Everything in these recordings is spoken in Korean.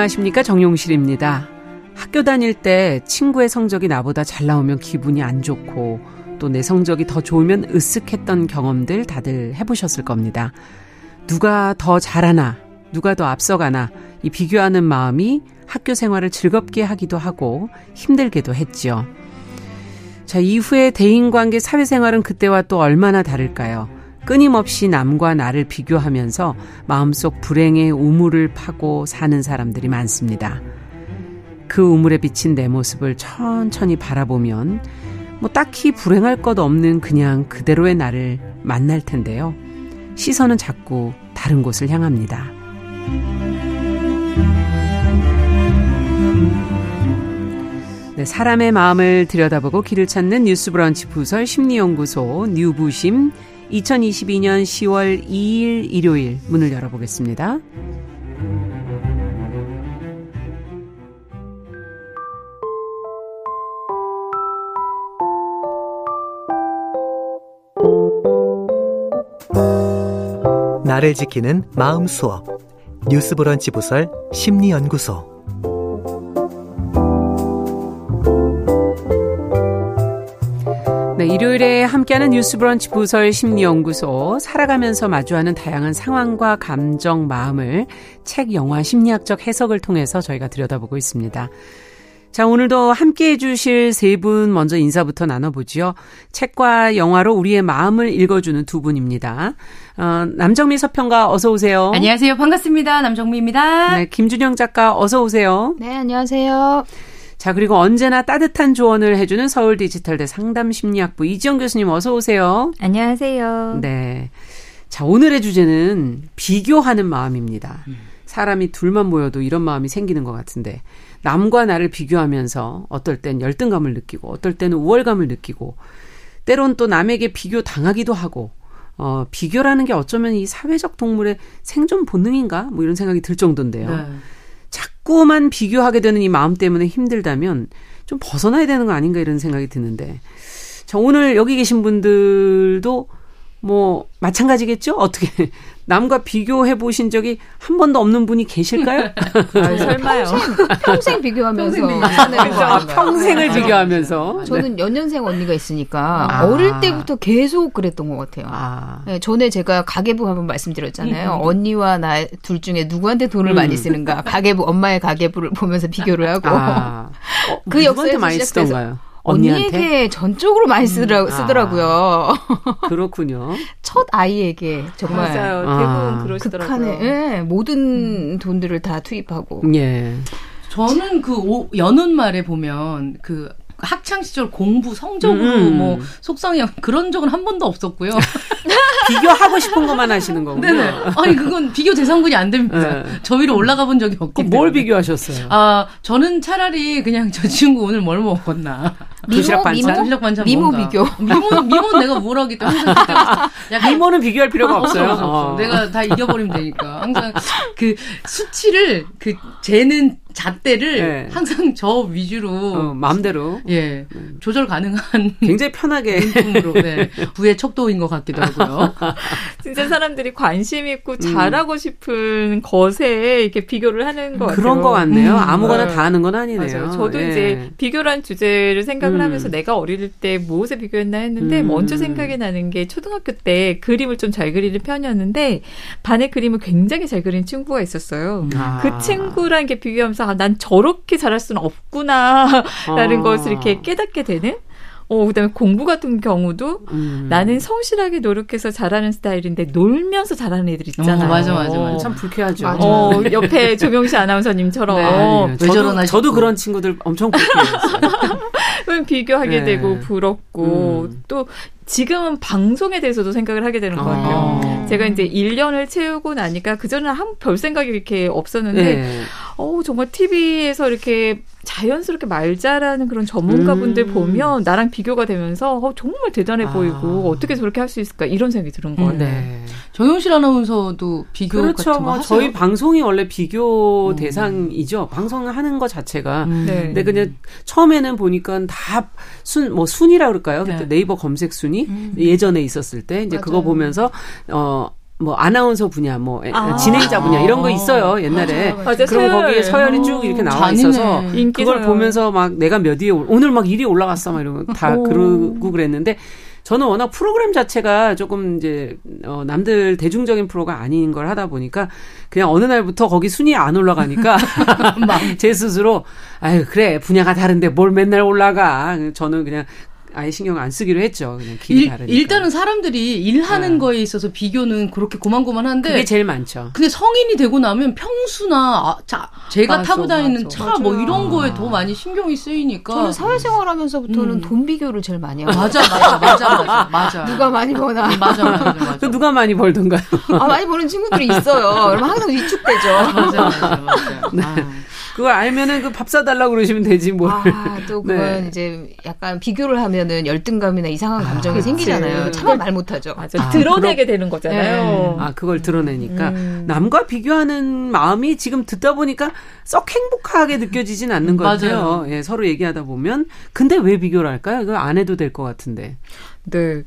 안녕하십니까 정용실입니다. 학교 다닐 때 친구의 성적이 나보다 잘 나오면 기분이 안 좋고 또 내 성적이 더 좋으면 으쓱했던 경험들 다들 해보셨을 겁니다. 누가 더 잘하나, 누가 더 앞서가나 이 비교하는 마음이 학교 생활을 즐겁게 하기도 하고 힘들게도 했지요. 자, 이후에 대인관계 사회생활은 그때와 또 얼마나 다를까요? 끊임없이 남과 나를 비교하면서 마음속 불행의 우물을 파고 사는 사람들이 많습니다. 그 우물에 비친 내 모습을 천천히 바라보면 뭐 딱히 불행할 것 없는 그냥 그대로의 나를 만날 텐데요. 시선은 자꾸 다른 곳을 향합니다. 네, 사람의 마음을 들여다보고 길을 찾는 뉴스 브런치 부설 심리연구소 뉴부심 2022년 10월 2일 일요일 문을 열어보겠습니다. 나를 지키는 마음 수업 뉴스 브런치 부설 심리연구소 일요일에 함께하는 뉴스 브런치 부설 심리연구소 살아가면서 마주하는 다양한 상황과 감정, 마음을 책, 영화, 심리학적 해석을 통해서 저희가 들여다보고 있습니다. 자, 오늘도 함께 해주실 세 분 먼저 인사부터 나눠보죠. 책과 영화로 우리의 마음을 읽어주는 두 분입니다. 어, 남정미 서평가 어서 오세요. 안녕하세요. 반갑습니다. 남정미입니다. 네, 김준영 작가 어서 오세요. 네, 안녕하세요. 자, 그리고 언제나 따뜻한 조언을 해주는 서울 디지털대 상담 심리학부 이지영 교수님 어서 오세요. 안녕하세요. 네. 자, 오늘의 주제는 비교하는 마음입니다. 사람이 둘만 모여도 이런 마음이 생기는 것 같은데, 남과 나를 비교하면서 어떨 땐 열등감을 느끼고, 어떨 때는 우월감을 느끼고, 때론 또 남에게 비교 당하기도 하고, 어, 비교라는 게 어쩌면 이 사회적 동물의 생존 본능인가? 뭐 이런 생각이 들 정도인데요. 네. 자꾸만 비교하게 되는 이 마음 때문에 힘들다면 좀 벗어나야 되는 거 아닌가 이런 생각이 드는데. 자, 오늘 여기 계신 분들도 뭐 마찬가지겠죠? 어떻게 남과 비교해 보신 적이 한 번도 없는 분이 계실까요? 아, 설마요. 평생, 평생 비교하면서 평생 사는 거 아, 같아요. 평생을 네. 비교하면서. 저는 연년생 언니가 있으니까 아. 어릴 때부터 계속 그랬던 것 같아요. 아. 네, 전에 제가 가계부 한번 말씀드렸잖아요. 언니와 나 둘 중에 누구한테 돈을 음. 많이 쓰는가. 가계부 엄마의 가계부를 보면서 비교를 하고 아. 어, 그 누구한테 역사에서 많이 시작돼서 쓰던가요? 언니한테? 언니에게 전적으로 많이 쓰더라, 음. 쓰더라고요. 그렇군요. 첫 아이에게 정말 맞아요. 아. 대부분 그러시더라고요. 극한의 예, 모든 돈들을 다 투입하고 예. 저는 그 오, 연운 말에 보면 그 학창 시절 공부 성적으로 음. 뭐 속상해 그런 적은 한 번도 없었고요. 비교하고 싶은 것만 하시는 거군요. 네네. 아니 그건 비교 대상군이 안 됩니다. 네. 저 위로 올라가 본 적이 없기 때문에. 뭘 비교하셨어요? 아 저는 차라리 그냥 저 친구 오늘 뭘 먹었나. 도시락 반찬? 도시락 반찬 미모 뭔가. 비교. 미모 미모 내가 뭘 하기 때문에 약간 미모는 비교할 필요가 없어, 없어요. 없어, 없어. 어. 내가 다 이겨버리면 되니까. 항상 그 수치를, 그, 재는 잣대를 네. 항상 저 위주로. 어, 마음대로 예. 조절 가능한. 굉장히 편하게 눈금으로, 네. 부의 척도인 것 같기도 하고요. 진짜 사람들이 관심 있고 잘하고 싶은 것에 이렇게 비교를 하는 것 같아요. 그런 것 같네요. 음, 아무거나 네. 다 하는 건 아니네요. 맞아요. 저도 예. 이제 비교란 주제를 생각을 음. 하면서 내가 어릴 때 무엇에 비교했나 했는데 음. 먼저 생각이 나는 게 초등학교 때 그림을 좀 잘 그리는 편이었는데 반에 그림을 굉장히 잘 그리는 친구가 있었어요. 아. 그 친구랑 이렇게 비교하면서 아, 난 저렇게 잘할 수는 없구나라는 아. 것을 이렇게 깨닫게 되는. 어, 그 다음에 공부 같은 경우도 음. 나는 성실하게 노력해서 잘하는 스타일인데 놀면서 잘하는 애들 있잖아요. 어, 맞아, 맞아, 맞아. 참 불쾌하죠. 맞아. 어, 옆에 조명시 아나운서님처럼 네, 어. 왜 저도, 저러나 저도. 그런 친구들 엄청 불쾌했어요. 그럼 비교하게 네. 되고 부럽고 음. 또 지금은 방송에 대해서도 생각을 하게 되는 것 같아요. 어. 제가 이제 1년을 채우고 나니까 그전에는 한 별 생각이 이렇게 없었는데 네. 어 정말 TV에서 이렇게 자연스럽게 말 잘하는 그런 전문가분들 음. 보면 나랑 비교가 되면서 어, 정말 대단해 아. 보이고 어떻게 저렇게 할 수 있을까 이런 생각이 드는 거예요. 네. 정용실 아나운서도 비교 그렇죠. 같은 거뭐 하세요? 저희 방송이 원래 비교 음. 대상이죠. 방송하는 것 자체가. 음. 네. 근데 그냥 처음에는 보니까 다 순 뭐 순이라 그럴까요? 그때 네. 네이버 검색 순위 예전에 있었을 때 이제 그거 맞아요. 보면서 어 뭐 아나운서 분야, 뭐 에- 아. 진행자 분야 이런 거 있어요 옛날에. 맞아, 그럼 서열. 거기에 서열이 쭉 이렇게 나와 있어서 그걸 서열. 보면서 막 내가 몇 위에 올- 오늘 막 1위 올라갔어 막 이러고 다 오. 그러고 그랬는데 저는 워낙 프로그램 자체가 조금 이제 어 남들 대중적인 프로가 아닌 걸 하다 보니까 그냥 어느 날부터 거기 순위 안 올라가니까 제 스스로 아유 그래 분야가 다른데 뭘 맨날 올라가 저는 그냥 아예 신경 안 쓰기로 했죠 그냥 길이 일, 다르니까 일단은 사람들이 일하는 네. 거에 있어서 비교는 그렇게 고만고만한데 그게 제일 많죠. 근데 성인이 되고 나면 평수나 아, 자, 제가 맞아, 타고 다니는. 차 뭐. 이런 거에 더 많이 신경이 쓰이니까 저는 사회생활 하면서부터는 음. 돈 비교를 제일 많이 하고 맞아 맞아 맞아 맞아 맞아 누가 많이 버나 맞아 맞아 맞아 그 누가 많이 벌던가요? 아, 많이 버는 친구들이 있어요. 그러면 항상 위축되죠. 맞아 맞아 맞아 네. 아. 그걸 알면은 그 밥 사달라고 그러시면 되지 뭘. 아, 또 그건 네. 이제 약간 비교를 하면 은 열등감이나 이상한 감정이 그치. 생기잖아요. 차마 말 못하죠. 맞아. 아, 드러내게 되는 거잖아요. 아, 그걸 드러내니까 음. 남과 비교하는 마음이 지금 듣다 보니까 썩 행복하게 느껴지진 않는 것 같아요. 예, 서로 얘기하다 보면 근데 왜 비교를 할까요? 이거 안 해도 될 것 같은데. 네.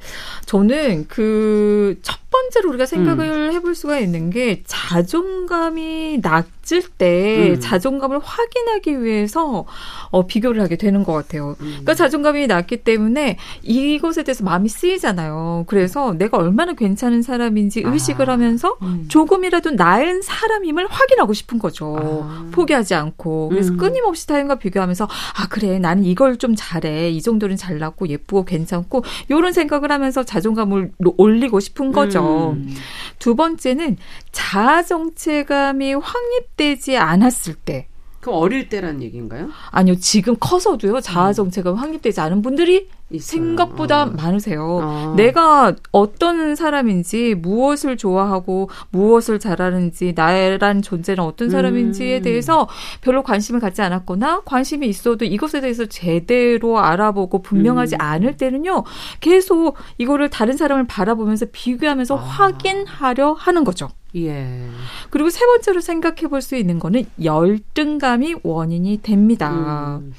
저는 그 첫 번째로 우리가 생각을 해볼 수가 있는 게 자존감이 낮을 때 음. 자존감을 확인하기 위해서 어, 비교를 하게 되는 것 같아요. 그러니까 자존감이 낮기 때문에 이것에 대해서 마음이 쓰이잖아요. 그래서 내가 얼마나 괜찮은 사람인지 의식을 아. 하면서 음. 조금이라도 나은 사람임을 확인하고 싶은 거죠. 아. 포기하지 않고. 그래서 음. 끊임없이 타인과 비교하면서 아 그래 나는 이걸 좀 잘해. 이 정도는 잘났고 예쁘고 괜찮고 요런 생각을 하면서 자존감을 노- 올리고 싶은 거죠. 음. 두 번째는 자아 정체감이 확립되지 않았을 때 그럼 어릴 때란 얘기인가요? 아니요 지금 커서도요 자아 정체감 확립되지 않은 분들이. 생각보다 어. 많으세요. 어. 내가 어떤 사람인지 무엇을 좋아하고 무엇을 잘하는지 나란 존재는 어떤 사람인지에 음. 대해서 별로 관심을 갖지 않았거나 관심이 있어도 이것에 대해서 제대로 알아보고 분명하지 음. 않을 때는요 계속 이거를 다른 사람을 바라보면서 비교하면서 아. 확인하려 하는 거죠. 예. 그리고 세 번째로 생각해 볼 수 있는 거는 열등감이 원인이 됩니다. 음.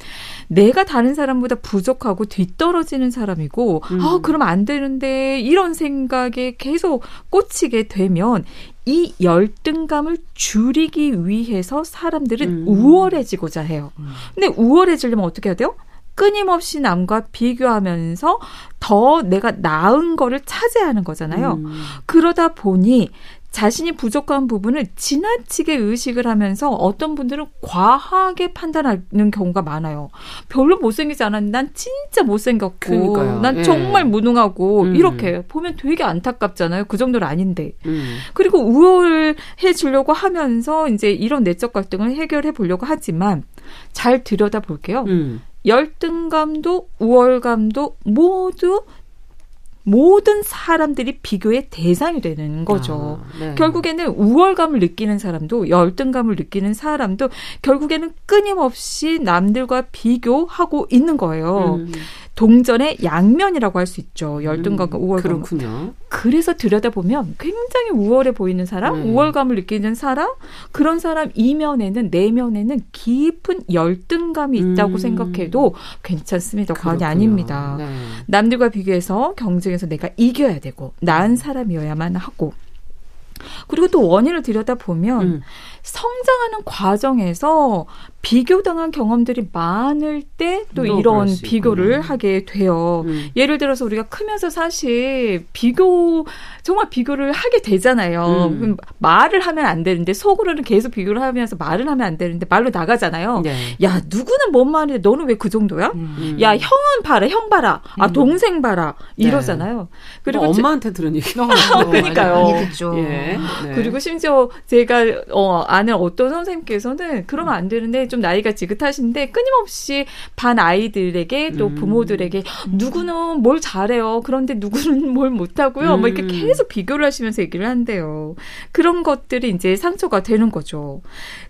내가 다른 사람보다 부족하고 뒤떨어지는 사람이고, 음. 아, 그럼 안 되는데, 이런 생각에 계속 꽂히게 되면, 이 열등감을 줄이기 위해서 사람들은 음. 우월해지고자 해요. 근데 우월해지려면 어떻게 해야 돼요? 끊임없이 남과 비교하면서 더 내가 나은 거를 차지하는 거잖아요. 음. 그러다 보니 자신이 부족한 부분을 지나치게 의식을 하면서 어떤 분들은 과하게 판단하는 경우가 많아요. 별로 못생기지 않았는데 난 진짜 못생겼고 그러니까요. 난 예. 정말 무능하고 음. 이렇게 보면 되게 안타깝잖아요. 그 정도는 아닌데. 음. 그리고 우월해지려고 하면서 이제 이런 내적 갈등을 해결해 보려고 하지만 잘 들여다 볼게요. 음. 열등감도 우월감도 모두 모든 사람들이 비교의 대상이 되는 거죠. 아, 네. 결국에는 우월감을 느끼는 사람도 열등감을 느끼는 사람도 결국에는 끊임없이 남들과 비교하고 있는 거예요. 음. 동전의 양면이라고 할 수 있죠. 열등감과 음, 우월감. 그렇군요. 그래서 들여다보면 굉장히 우월해 보이는 사람, 네. 우월감을 느끼는 사람, 그런 사람 이면에는 내면에는 깊은 열등감이 있다고 음. 생각해도 괜찮습니다. 과언이 그렇군요. 아닙니다. 네. 남들과 비교해서 경쟁에서 내가 이겨야 되고 나은 사람이어야만 하고 그리고 또 원인을 들여다보면 음. 성장하는 과정에서 비교당한 경험들이 많을 때또또 이런 비교를. 하게 돼요. 음. 예를 들어서 우리가 크면서 사실 비교 정말 비교를 하게 되잖아요. 음. 말을 하면 안 되는데 속으로는 계속 비교를 하면서 말을 하면 안 되는데 말로 나가잖아요. 네. 야 누구는 뭔 말인데 너는 왜 그 정도야? 음. 야 형은 봐라 형 봐라 아 음. 동생 봐라 이러잖아요. 그리고 뭐 제- 엄마한테 들은 얘기. 그러니까요. 많이 듣죠. 예. 네. 그리고 심지어 제가 어 아는 어떤 선생님께서는 그러면 안 되는데 좀 나이가 지긋하신데 끊임없이 반 아이들에게 또 음. 부모들에게 누구는 뭘 잘해요. 그런데 누구는 뭘 못하고요. 뭐 이렇게 음. 계속 비교를 하시면서 얘기를 한대요. 그런 것들이 이제 상처가 되는 거죠.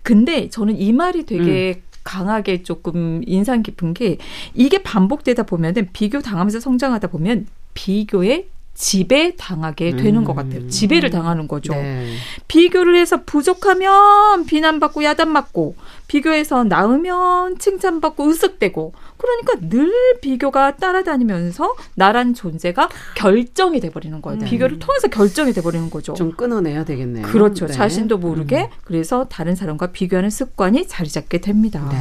근데 저는 이 말이 되게 음. 강하게 조금 인상 깊은 게 이게 반복되다 보면은 비교 당하면서 성장하다 보면 비교에 지배 당하게 되는 음. 것 같아요. 지배를 당하는 거죠. 네. 비교를 해서 부족하면 비난받고 야단맞고 비교해서 나으면 칭찬받고 으쓱대고 그러니까 늘 비교가 따라다니면서 나란 존재가 결정이 돼버리는 거예요. 네. 비교를 통해서 결정이 돼버리는 거죠. 좀 끊어내야 되겠네요. 그렇죠. 네. 자신도 모르게 음. 그래서 다른 사람과 비교하는 습관이 자리 잡게 됩니다. 네.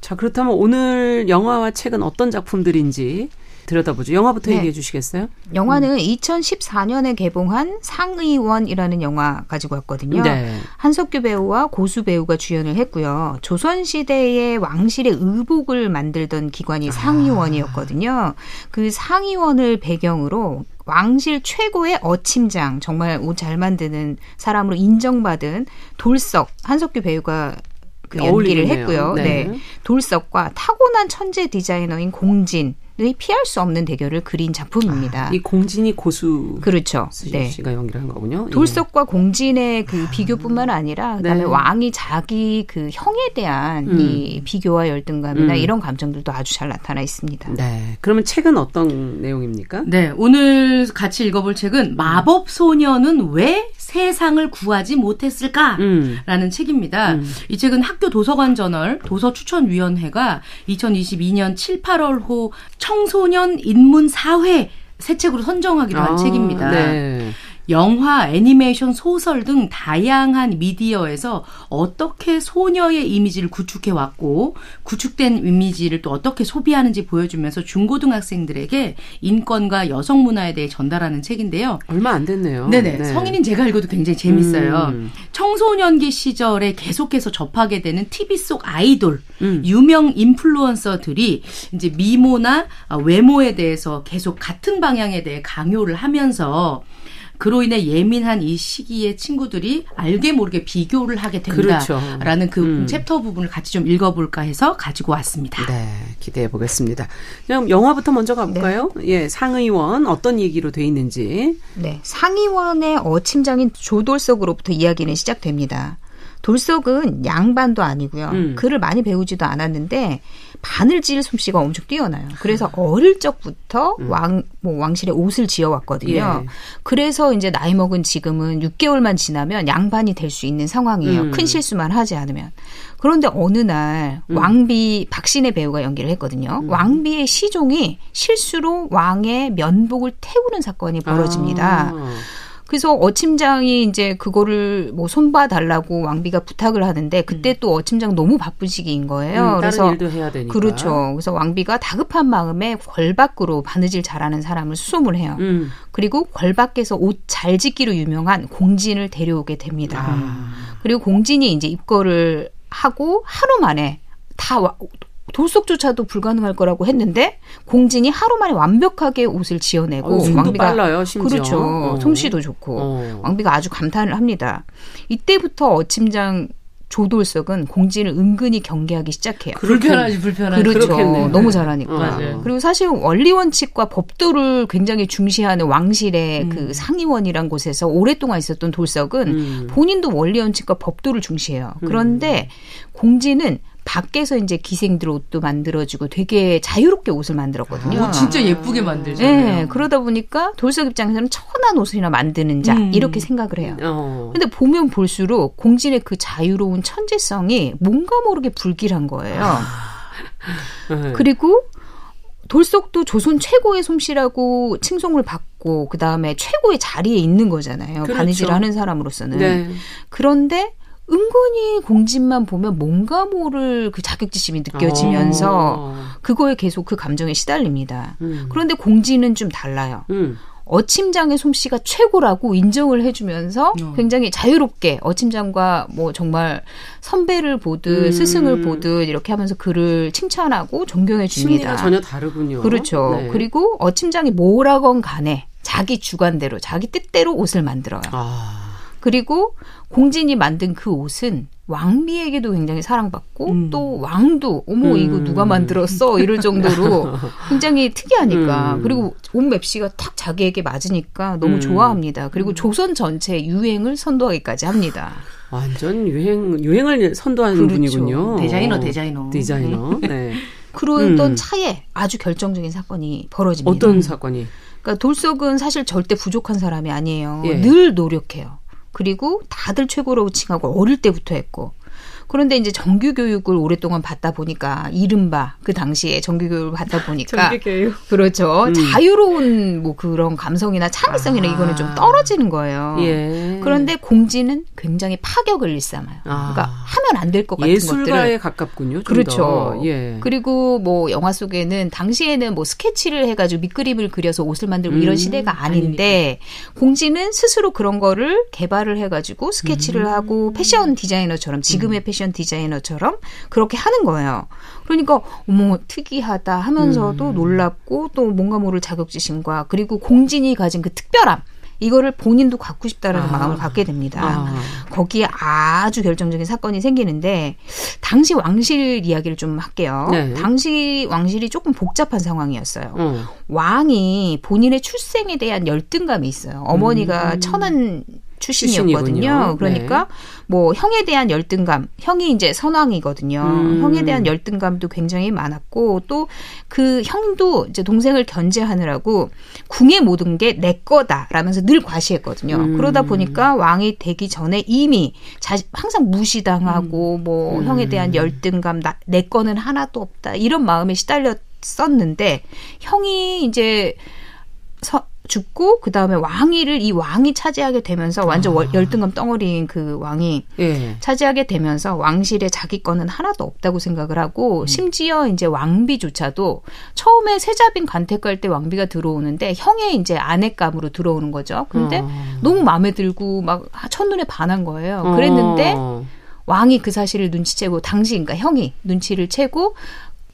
자, 그렇다면 오늘 영화와 책은 어떤 작품들인지 들여다보죠. 영화부터 네. 얘기해 주시겠어요? 영화는 2014년에 개봉한 상의원이라는 영화 가지고 왔거든요. 네. 한석규 배우와 고수 배우가 주연을 했고요. 조선 시대의 왕실의 의복을 만들던 기관이 상의원이었거든요. 그 상의원을 배경으로 왕실 최고의 어침장, 정말 옷 잘 만드는 사람으로 인정받은 돌석 한석규 배우가 그 연기를 어울리네요. 했고요. 네. 네. 돌석과 타고난 천재 디자이너인 공진의 피할 수 없는 대결을 그린 작품입니다. 이 공진이 고수 그렇죠. 네. 씨가 연기를 한 거군요. 돌석과 공진의 그 비교뿐만 아니라 그다음에 네. 왕이 자기 그 형에 대한 음. 이 비교와 열등감이나 음. 이런 감정들도 아주 잘 나타나 있습니다. 예. 네. 그러면 책은 어떤 내용입니까? 네, 오늘 같이 읽어볼 책은 마법 소녀는 왜 세상을 구하지 못했을까? 음. 라는 책입니다. 음. 이 책은 학교 도서관 저널 도서 추천 위원회가 2022년 7, 8월호 청소년 인문 사회 새 책으로 선정하기로 한 아, 책입니다. 네. 영화, 애니메이션, 소설 등 다양한 미디어에서 어떻게 소녀의 이미지를 구축해 왔고 구축된 이미지를 또 어떻게 소비하는지 보여주면서 중고등학생들에게 인권과 여성 문화에 대해 전달하는 책인데요. 얼마 안 됐네요. 네네. 네. 성인인 제가 읽어도 굉장히 재밌어요. 음. 청소년기 시절에 계속해서 접하게 되는 TV 속 아이돌, 음. 유명 인플루언서들이 이제 미모나 아, 외모에 대해서 계속 같은 방향에 대해 강요를 하면서 그로 인해 예민한 이 시기에 친구들이 알게 모르게 비교를 하게 그렇죠. 된다라는 그 음. 챕터 부분을 같이 좀 읽어볼까 해서 가지고 왔습니다. 네, 기대해 보겠습니다. 그럼 영화부터 먼저 가볼까요? 네. 예, 상의원 어떤 얘기로 돼 있는지. 네, 상의원의 어침장인 조돌석으로부터 이야기는 시작됩니다. 돌석은 양반도 아니고요. 음. 글을 많이 배우지도 않았는데 바늘질 솜씨가 엄청 뛰어나요. 그래서 어릴 적부터 왕, 뭐 왕실의 옷을 지어왔거든요. 예. 그래서 이제 나이 먹은 지금은 6개월만 지나면 양반이 될 수 있는 상황이에요. 음. 큰 실수만 하지 않으면. 그런데 어느 날 음. 왕비 박신혜 배우가 연기를 했거든요. 왕비의 시종이 실수로 왕의 면복을 태우는 사건이 벌어집니다. 아, 그래서 어침장이 이제 그거를 뭐 손봐 달라고 왕비가 부탁을 하는데 그때 또 어침장 너무 바쁜 시기인 거예요. 음, 그래서 일도 해야 되니까. 그렇죠. 그래서 왕비가 다급한 마음에 궐 밖으로 바느질 잘하는 사람을 수송을 해요. 음. 그리고 궐 밖에서 옷 잘 짓기로 유명한 공진을 데려오게 됩니다. 아. 그리고 공진이 이제 입거를 하고 하루 만에 다 와- 돌속조차도 불가능할 거라고 했는데 공진이 하루 만에 완벽하게 옷을 지어내고 어, 손도 빨라요, 심지어. 그렇죠. 어. 솜씨도 좋고 어. 왕비가 아주 감탄을 합니다. 이때부터 어침장 조돌석은 공진을 은근히 경계하기 시작해요. 불편하지 불편하지. 그렇죠. 그렇겠네요. 너무 네. 잘하니까. 어. 그리고 사실 원리 원칙과 법도를 굉장히 중시하는 왕실의 그 상의원이란 곳에서 오랫동안 있었던 돌석은 음. 본인도 원리 원칙과 법도를 중시해요. 그런데 공진은 밖에서 이제 기생들 옷도 만들어주고 되게 자유롭게 옷을 만들었거든요. 오, 진짜 예쁘게 만들잖아요. 네, 그러다 보니까 돌석 입장에서는 천한 옷이나 만드는 자 음. 이렇게 생각을 해요. 어. 근데 보면 볼수록 공진의 그 자유로운 천재성이 뭔가 모르게 불길한 거예요. 네. 그리고 돌석도 조선 최고의 솜씨라고 칭송을 받고 그 다음에 최고의 자리에 있는 거잖아요. 그렇죠. 바느질하는 사람으로서는. 네. 그런데 은근히 공진만 보면 뭔가 모를 그 자격지심이 느껴지면서 어. 그거에 계속 그 감정에 시달립니다. 음. 그런데 공진은 좀 달라요. 음. 어침장의 솜씨가 최고라고 인정을 해주면서 어. 굉장히 자유롭게 어침장과 뭐 정말 선배를 보듯 음. 스승을 보듯 이렇게 하면서 그를 칭찬하고 존경해 줍니다. 심리가 전혀 다르군요. 그렇죠. 네. 그리고 어침장이 뭐라건 간에 자기 주관대로 자기 뜻대로 옷을 만들어요. 아. 그리고 공진이 만든 그 옷은 왕비에게도 굉장히 사랑받고 음. 또 왕도 어머 음. 이거 누가 만들었어 이럴 정도로 굉장히 특이하니까 음. 그리고 옷 맵시가 탁 자기에게 맞으니까 너무 음. 좋아합니다. 그리고 조선 전체 유행을 선도하기까지 합니다. 완전 유행 유행을 선도하는 그렇죠. 분이군요. 디자이너, 디자이너. 디자이너. 네. 그러던 음. 차에 아주 결정적인 사건이 벌어집니다. 어떤 사건이? 그러니까 돌석은 사실 절대 부족한 사람이 아니에요. 예. 늘 노력해요. 그리고 다들 최고로 칭하고 어릴 때부터 했고. 그런데 이제 정규 교육을 오랫동안 받다 보니까 이른바 그 당시에 정규 교육을 받다 보니까 정기교육. 그렇죠. 음. 자유로운 뭐 그런 감성이나 창의성이나 아. 이거는 좀 떨어지는 거예요. 예. 그런데 공지는 굉장히 파격을 일삼아요. 아. 그러니까 하면 안 될 것 같은 예술가에 것들을 가깝군요. 좀 그렇죠. 더. 예. 그리고 뭐 영화 속에는 당시에는 뭐 스케치를 해가지고 밑그림을 그려서 옷을 만들고 이런 음, 시대가 아닌데 공지는 스스로 그런 거를 개발을 해가지고 스케치를 음. 하고 패션 디자이너처럼 지금의 패션 디자이너처럼 그렇게 하는 거예요. 그러니까 어머 특이하다 하면서도 음. 놀랍고 또 뭔가 모를 자격지심과 그리고 공진이 가진 그 특별함 이거를 본인도 갖고 싶다라는 아. 마음을 갖게 됩니다. 아. 거기에 아주 결정적인 사건이 생기는데 당시 왕실 이야기를 좀 할게요. 네. 당시 왕실이 조금 복잡한 상황이었어요. 어. 왕이 본인의 출생에 대한 열등감이 있어요. 어머니가 음. 천한 출신이었거든요. 출신이군요. 그러니까 뭐 형에 대한 열등감, 형이 이제 선왕이거든요. 음. 형에 대한 열등감도 굉장히 많았고 또 그 형도 이제 동생을 견제하느라고 궁의 모든 게 내 거다라면서 늘 과시했거든요. 음. 그러다 보니까 왕이 되기 전에 이미 자, 항상 무시당하고 뭐 음. 형에 대한 열등감, 나, 내 거는 하나도 없다 이런 마음에 시달렸었는데 형이 이제 서, 죽고 그 다음에 왕위를 이 왕이 차지하게 되면서 완전 월- 열등감 덩어리인 그 왕이 예. 차지하게 되면서 왕실에 자기 거는 하나도 없다고 생각을 하고 심지어 이제 왕비조차도 처음에 세자빈 간택할 때 왕비가 들어오는데 형의 이제 아내감으로 들어오는 거죠. 근데 어. 너무 마음에 들고 막 첫눈에 반한 거예요. 그랬는데 어. 왕이 그 사실을 눈치채고 당시 그러니까 형이 눈치를 채고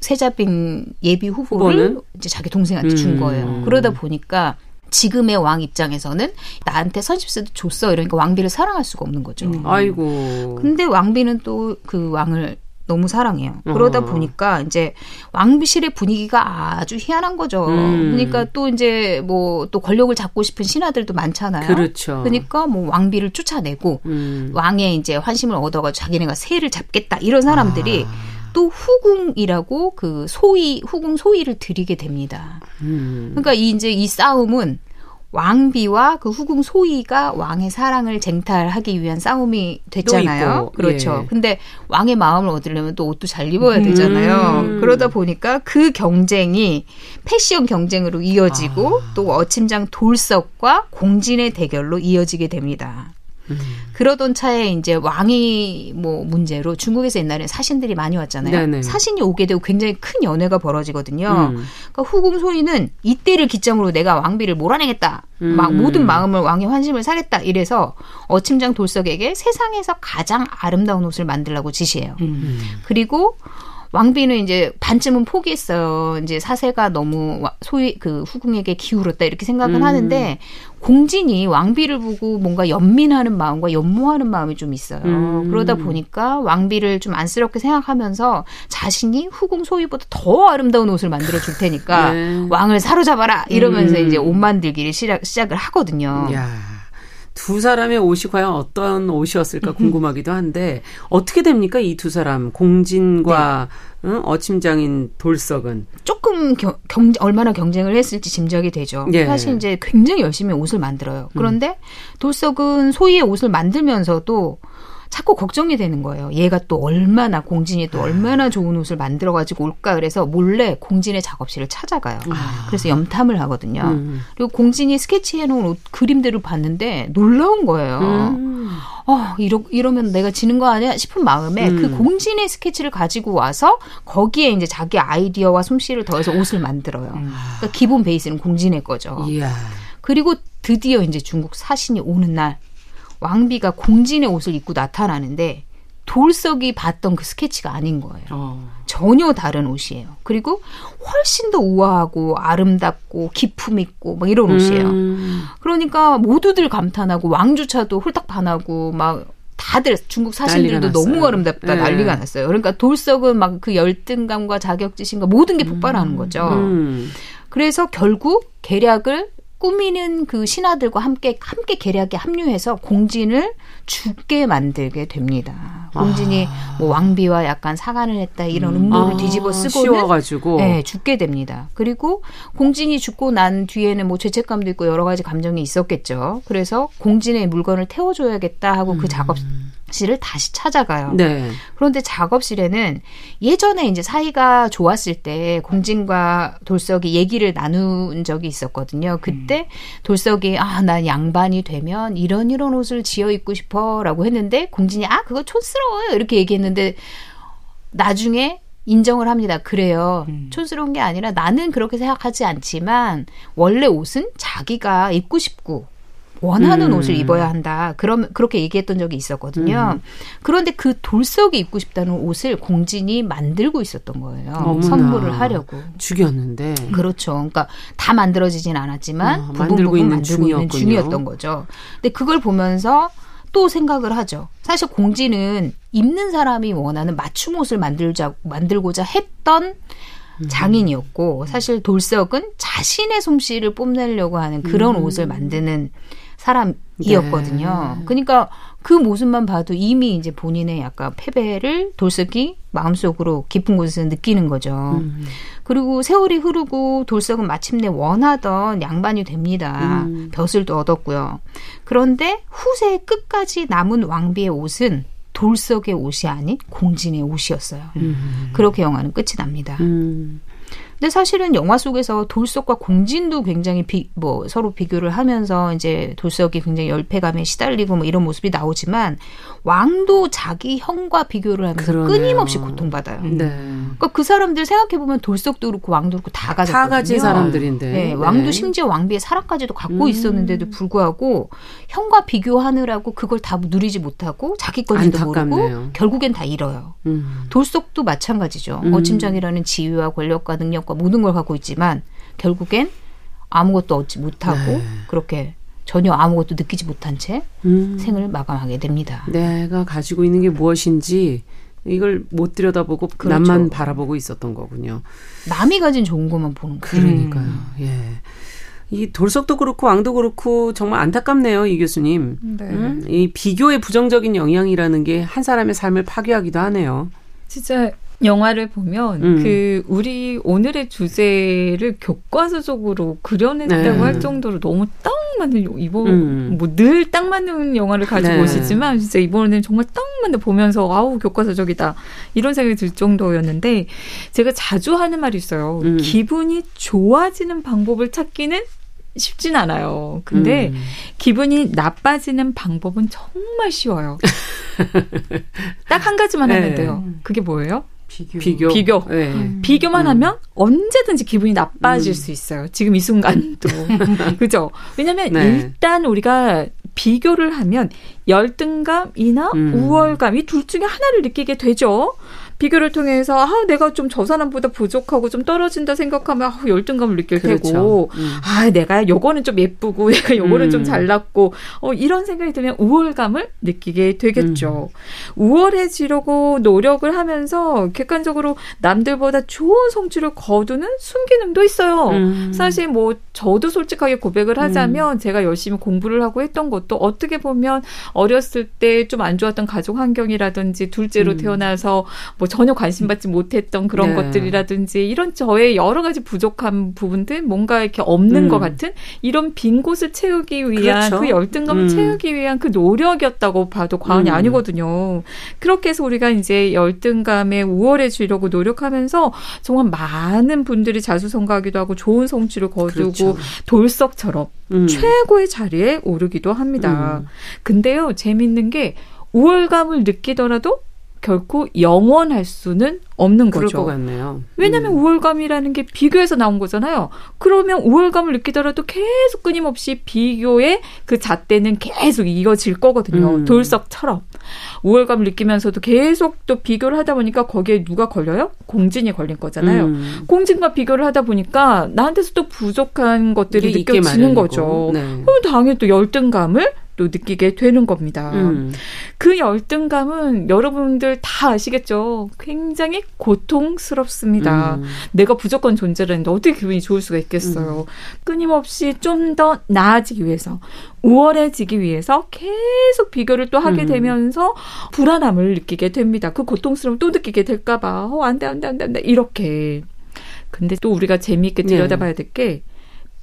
세자빈 예비 후보를 후보는? 이제 자기 동생한테 준 음. 거예요. 그러다 보니까 지금의 왕 입장에서는 나한테 선십세도 줬어 이러니까 왕비를 사랑할 수가 없는 거죠. 음. 아이고. 근데 왕비는 또 그 왕을 너무 사랑해요. 그러다 어. 보니까 이제 왕비실의 분위기가 아주 희한한 거죠. 음. 그러니까 또 이제 뭐 또 권력을 잡고 싶은 신하들도 많잖아요. 그렇죠. 그러니까 뭐 왕비를 쫓아내고 음. 왕의 이제 환심을 얻어가지고 자기네가 세를 잡겠다 이런 사람들이 아. 또 후궁이라고 그 소위 후궁 소위를 드리게 됩니다. 음. 그러니까 이 이제 이 싸움은 왕비와 그 후궁 소위가 왕의 사랑을 쟁탈하기 위한 싸움이 됐잖아요. 그렇죠. 예. 근데 왕의 마음을 얻으려면 또 옷도 잘 입어야 되잖아요. 음. 그러다 보니까 그 경쟁이 패션 경쟁으로 이어지고 아. 또 어침장 돌석과 공진의 대결로 이어지게 됩니다. 음. 그러던 차에 이제 왕이 뭐 문제로 중국에서 옛날에 사신들이 많이 왔잖아요. 네네. 사신이 오게 되고 굉장히 큰 연회가 벌어지거든요. 음. 그러니까 후궁 소리는 이때를 기점으로 내가 왕비를 몰아내겠다. 막 음. 모든 마음을 왕의 환심을 사겠다. 이래서 어침장 돌석에게 세상에서 가장 아름다운 옷을 만들라고 지시해요. 음. 그리고 왕비는 이제 반쯤은 포기했어요. 이제 사세가 너무 와- 소위 그 후궁에게 기울었다 이렇게 생각은 음. 하는데 공진이 왕비를 보고 뭔가 연민하는 마음과 연모하는 마음이 좀 있어요. 음. 그러다 보니까 왕비를 좀 안쓰럽게 생각하면서 자신이 후궁 소위보다 더 아름다운 옷을 만들어 줄 테니까 네. 왕을 사로잡아라 이러면서 음. 이제 옷 만들기를 시작, 시작을 하거든요. 야. 두 사람의 옷이 과연 어떤 옷이었을까 궁금하기도 한데 어떻게 됩니까 이 두 사람 공진과 네. 응? 어침장인 돌석은 조금 겨- 경, 얼마나 경쟁을 했을지 짐작이 되죠. 예. 사실 이제 굉장히 열심히 옷을 만들어요. 그런데 돌석은 소희의 옷을 만들면서도 자꾸 걱정이 되는 거예요. 얘가 또 얼마나 공진이 또 얼마나 좋은 옷을 만들어 가지고 올까 그래서 몰래 공진의 작업실을 찾아가요. 그래서 염탐을 하거든요. 음. 그리고 공진이 스케치해 놓은 옷 그림들을 봤는데 놀라운 거예요. 음. 어, 이러, 이러면 내가 지는 거 아니야 싶은 마음에 음. 그 공진의 스케치를 가지고 와서 거기에 이제 자기 아이디어와 솜씨를 더해서 옷을 만들어요. 그러니까 기본 베이스는 공진의 거죠. 이야. 그리고 드디어 이제 중국 사신이 오는 날 왕비가 공진의 옷을 입고 나타나는데 돌석이 봤던 그 스케치가 아닌 거예요. 어. 전혀 다른 옷이에요. 그리고 훨씬 더 우아하고 아름답고 기품 있고 막 이런 옷이에요. 음. 그러니까 모두들 감탄하고 왕조차도 홀딱 반하고 막 다들 중국 사신들도 너무. 아름답다 네. 난리가 났어요. 그러니까 돌석은 막 그 열등감과 자격지심과 모든 게 폭발하는 거죠. 음. 그래서 결국 계략을 꾸미는 그 신하들과 함께 함께 계략에 합류해서 공진을 죽게 만들게 됩니다. 공진이 아. 뭐 왕비와 약간 사간을 했다 이런 음모를 아, 뒤집어 쓰고는. 네, 죽게 됩니다. 그리고 공진이 죽고 난 뒤에는 뭐 죄책감도 있고 여러 가지 감정이 있었겠죠. 그래서 공진의 물건을 태워줘야겠다 하고 그 작업 실을 다시 찾아가요. 음. 네. 그런데 작업실에는 예전에 이제 사이가 좋았을 때 공진과 돌석이 얘기를 나눈 적이 있었거든요. 그때 돌석이 아, 난 양반이 되면 이런 이런 옷을 지어 입고 싶어라고 했는데 공진이 아, 그거 촌스러워 요. 이렇게 얘기했는데 나중에 인정을 합니다. 그래요. 촌스러운 게 아니라 나는 그렇게 생각하지 않지만 원래 옷은 자기가 입고 싶고 원하는 음. 옷을 입어야 한다. 그럼 그렇게 얘기했던 적이 있었거든요. 그런데 그 돌석이 입고 싶다는 옷을 공진이 만들고 있었던 거예요. 어머나. 선물을 하려고. 죽였는데. 그렇죠. 그러니까 다 만들어지진 않았지만 아, 부분 만들고 부분 있는 만들고 있는 중이었군요. 중이었던 거죠. 근데 그걸 보면서 또 생각을 하죠. 사실 공지는 입는 사람이 원하는 맞춤 옷을 만들자 만들고자 했던 음. 장인이었고 사실 돌석은 자신의 솜씨를 뽐내려고 하는 그런 음. 옷을 만드는 사람 이었거든요. 네. 그러니까 그 모습만 봐도 이미 이제 본인의 약간 패배를 돌석이 마음속으로 깊은 곳에서 느끼는 거죠. 음. 그리고 세월이 흐르고 돌석은 마침내 원하던 양반이 됩니다. 음. 벼슬도 얻었고요. 그런데 후세 끝까지 남은 왕비의 옷은 돌석의 옷이 아닌 공진의 옷이었어요. 음. 그렇게 영화는 끝이 납니다. 음. 근데 사실은 영화 속에서 돌석과 공진도 굉장히 비, 뭐 서로 비교를 하면서 이제 돌석이 굉장히 열패감에 시달리고 뭐 이런 모습이 나오지만 왕도 자기 형과 비교를 하면서 그러네요. 끊임없이 고통받아요. 네. 그러니까 그 사람들 생각해 보면 돌석도 그렇고 왕도 그렇고 다 가졌거든요. 다 가진 사람들인데. 네, 왕도 심지어 왕비의 사랑까지도 갖고 음. 있었는데도 불구하고 형과 비교하느라고 그걸 다 누리지 못하고 자기 건지도. 모르고 결국엔 다 잃어요. 음. 돌석도 마찬가지죠. 음. 어침장이라는 지위와 권력과 능력 과 모든 걸 갖고 있지만 결국엔 아무것도 얻지 못하고 네. 그렇게 전혀 아무것도 느끼지 못한 채 음. 생을 마감하게 됩니다. 내가 가지고 있는 게 무엇인지 이걸 못 들여다보고 그렇죠. 남만 바라보고 있었던 거군요. 남이 가진 좋은 것만 보는 거예요. 그러니까요. 예. 이 돌석도 그렇고 왕도 그렇고 정말 안타깝네요, 이 교수님. 네. 음? 이 비교의 부정적인 영향이라는 게 한 사람의 삶을 파괴하기도 하네요. 진짜 영화를 보면 음. 그 우리 오늘의 주제를 교과서적으로 그려냈다고 네. 할 정도로 너무 딱 맞는 이번 음. 뭐늘 딱 맞는 영화를 가지고 네. 오시지만 진짜 이번에는 정말 딱 맞는 보면서 아우 교과서적이다 이런 생각이 들 정도였는데 제가 자주 하는 말이 있어요. 음. 기분이 좋아지는 방법을 찾기는 쉽진 않아요. 근데 음. 기분이 나빠지는 방법은 정말 쉬워요. 딱 한 가지만 하면 네. 돼요. 그게 뭐예요? 비교. 비교. 비교. 예. 비교만 음. 하면 언제든지 기분이 나빠질 음. 수 있어요. 지금 이 순간도. 그죠? 왜냐면 네. 일단 우리가 비교를 하면 열등감이나 음. 우월감 이 둘 중에 하나를 느끼게 되죠. 비교를 통해서 아 내가 좀 저 사람보다 부족하고 좀 떨어진다 생각하면 아, 열등감을 느낄 그렇죠. 테고 음. 아 내가 요거는 좀 예쁘고 내가 요거는 음. 좀 잘났고 어 이런 생각이 들면 우월감을 느끼게 되겠죠. 음. 우월해지려고 노력을 하면서 객관적으로 남들보다 좋은 성취를 거두는 순기능도 있어요. 음. 사실 뭐 저도 솔직하게 고백을 하자면 제가 열심히 공부를 하고 했던 것도 어떻게 보면 어렸을 때 좀 안 좋았던 가족 환경이라든지 둘째로 음. 태어나서 뭐 전혀 관심 받지 못했던 그런 네. 것들이라든지 이런 저의 여러 가지 부족한 부분들 뭔가 이렇게 없는 음. 것 같은 이런 빈 곳을 채우기 위한 그렇죠. 그 열등감을 음. 채우기 위한 그 노력이었다고 봐도 과언이 음. 아니거든요. 그렇게 해서 우리가 이제 열등감에 우월해지려고 노력하면서 정말 많은 분들이 자수성가하기도 하고 좋은 성취를 거두고 그렇죠. 돌석처럼 음. 최고의 자리에 오르기도 합니다. 음. 근데요, 재밌는 게 우월감을 느끼더라도 결코 영원할 수는 없는 거죠. 왜냐하면 음. 우월감이라는 게 비교에서 나온 거잖아요. 그러면 우월감을 느끼더라도 계속 끊임없이 비교의 그 잣대는 계속 이어질 거거든요. 음. 돌석처럼. 우월감을 느끼면서도 계속 또 비교를 하다 보니까 거기에 누가 걸려요? 공진이 걸린 거잖아요. 음. 공진과 비교를 하다 보니까 나한테서 또 부족한 것들이 느껴지는. 거죠. 네. 그럼 당연히 또 열등감을 또 느끼게 되는 겁니다. 음. 그 열등감은 여러분들 다 아시겠죠? 굉장히 고통스럽습니다. 음. 내가 부족한 존재라는데 어떻게 기분이 좋을 수가 있겠어요. 끊임없이 좀 더 나아지기 위해서, 우월해지기 위해서 계속 비교를 또 하게 음. 되면서 불안함을 느끼게 됩니다. 그 고통스러움을 또 느끼게 될까봐, 어, 안 돼, 안 돼, 안 돼, 안 돼. 이렇게. 근데 또 우리가 재미있게 네. 들여다봐야 될 게,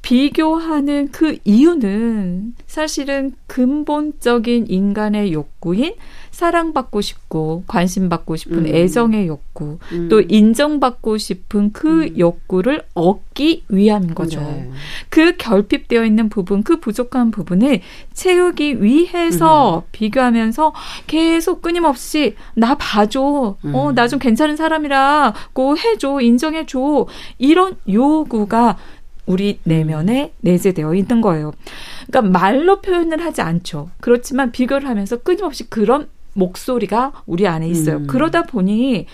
비교하는 그 이유는 사실은 근본적인 인간의 욕구인 사랑받고 싶고 관심받고 싶은 음. 애정의 욕구 음. 또 인정받고 싶은 그 음. 욕구를 얻기 위함인 거죠. 네. 그 결핍되어 있는 부분, 그 부족한 부분을 채우기 위해서 음. 비교하면서 계속 끊임없이 나 봐줘, 음. 어, 나 좀 괜찮은 사람이라고 해줘, 인정해줘. 이런 요구가 우리 내면에 내재되어 있는 거예요. 그러니까 말로 표현을 하지 않죠. 그렇지만 비교를 하면서 끊임없이 그런 목소리가 우리 안에 있어요. 음. 그러다 보니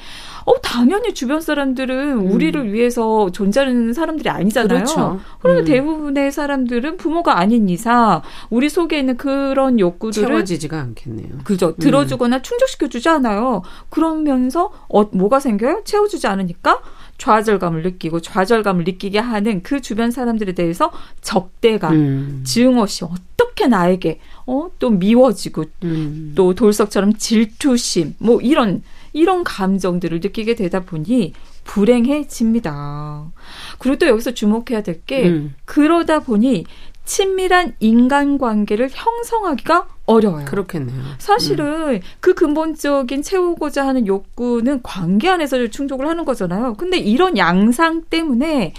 어 당연히 주변 사람들은 우리를 위해서 존재하는 사람들이 아니잖아요. 그렇죠. 그러면 음. 대부분의 사람들은 부모가 아닌 이상 우리 속에 있는 그런 욕구들을 채워지지가 않겠네요. 그죠 들어주거나 충족시켜주지 않아요. 그러면서 어, 뭐가 생겨요? 채워주지 않으니까 좌절감을 느끼고 좌절감을 느끼게 하는 그 주변 사람들에 대해서 적대감, 음. 증오심 어떻게 나에게 어, 또 미워지고 음. 또 돌석처럼 질투심 뭐 이런 이런 감정들을 느끼게 되다 보니 불행해집니다. 그리고 또 여기서 주목해야 될게 음. 그러다 보니 친밀한 인간관계를 형성하기가 어려워요. 그렇겠네요. 사실은 그 근본적인 채우고자 하는 욕구는 관계 안에서 충족을 하는 거잖아요. 근데 이런 양상 때문에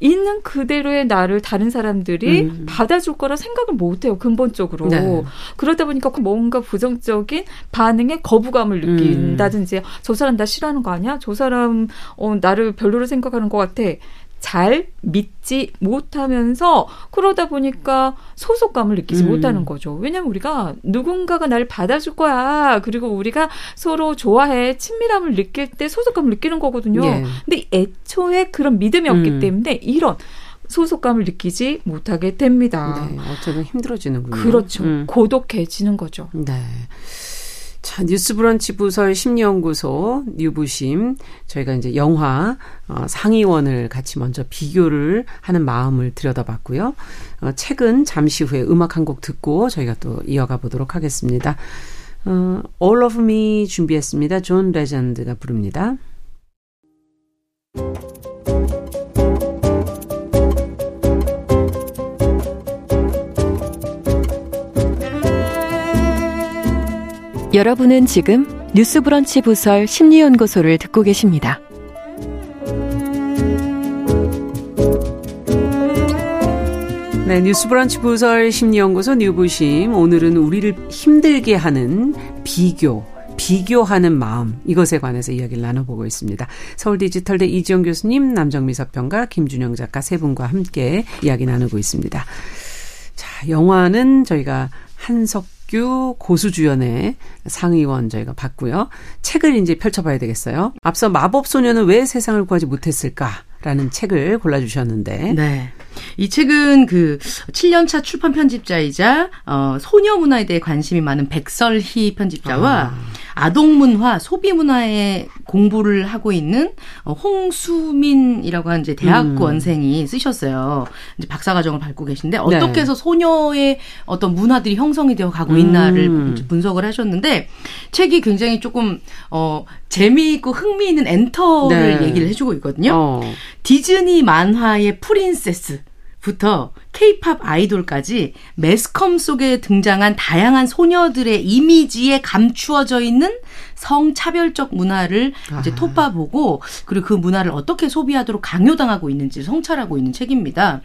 있는 그대로의 나를 다른 사람들이 음. 받아줄 거라 생각을 못 해요, 근본적으로. 네. 그러다 보니까 그 뭔가 부정적인 반응에 거부감을 음. 느낀다든지 저 사람 나 싫어하는 거 아니야? 저 사람 어, 나를 별로로 생각하는 것 같아. 잘 믿지 못하면서 그러다 보니까 소속감을 느끼지 음. 못하는 거죠. 왜냐면 우리가 누군가가 나를 받아줄 거야. 그리고 우리가 서로 좋아해. 친밀함을 느낄 때 소속감을 느끼는 거거든요. 예. 근데 애초에 그런 믿음이 없기 음. 때문에 이런 소속감을 느끼지 못하게 됩니다. 네, 어쩌면 힘들어지는군요. 그렇죠. 음. 고독해지는 거죠. 네. 자, 뉴스브런치 부설 심리연구소 뉴부심 저희가 이제 영화 어, 상의원을 같이 먼저 비교를 하는 마음을 들여다봤고요. 어, 책은 잠시 후에 음악 한 곡 듣고 저희가 또 이어가 보도록 하겠습니다. 어, All of Me 준비했습니다. 존 레전드가 부릅니다. 여러분은 지금 뉴스브런치 부설 심리연구소를 듣고 계십니다. 네, 뉴스브런치 부설 심리연구소 뉴부심. 오늘은 우리를 힘들게 하는 비교, 비교하는 마음 이것에 관해서 이야기를 나눠보고 있습니다. 서울디지털대 이지영 교수님, 남정미 서평가, 김준영 작가 세 분과 함께 이야기 나누고 있습니다. 자, 영화는 저희가 한석 규 고수 주연의 상의원 저희가 봤고요. 책을 이제 펼쳐봐야 되겠어요. 앞서 마법소녀는 왜 세상을 구하지 못했을까 라는 책을 골라주셨는데. 네. 이 책은 그 7년차 출판 편집자이자 어, 소녀 문화에 대해 관심이 많은 백설희 편집자와 아. 동 문화, 소비 문화에 공부를 하고 있는 어, 홍수민이라고 하는 이제 대학원생이 쓰셨어요. 이제 박사과정을 밟고 계신데 어떻게 네. 해서 소녀의 어떤 문화들이 형성이 되어 가고 있나를 음. 분석을 하셨는데 책이 굉장히 조금 어 재미있고 흥미있는 엔터를 네. 얘기를 해주고 있거든요. 어. 디즈니 만화의 프린세스 부터 케이팝 아이돌까지 매스컴 속에 등장한 다양한 소녀들의 이미지에 감추어져 있는 성차별적 문화를 이제 아. 톱봐보고 그리고 그 문화를 어떻게 소비하도록 강요당하고 있는지 성찰하고 있는 책입니다.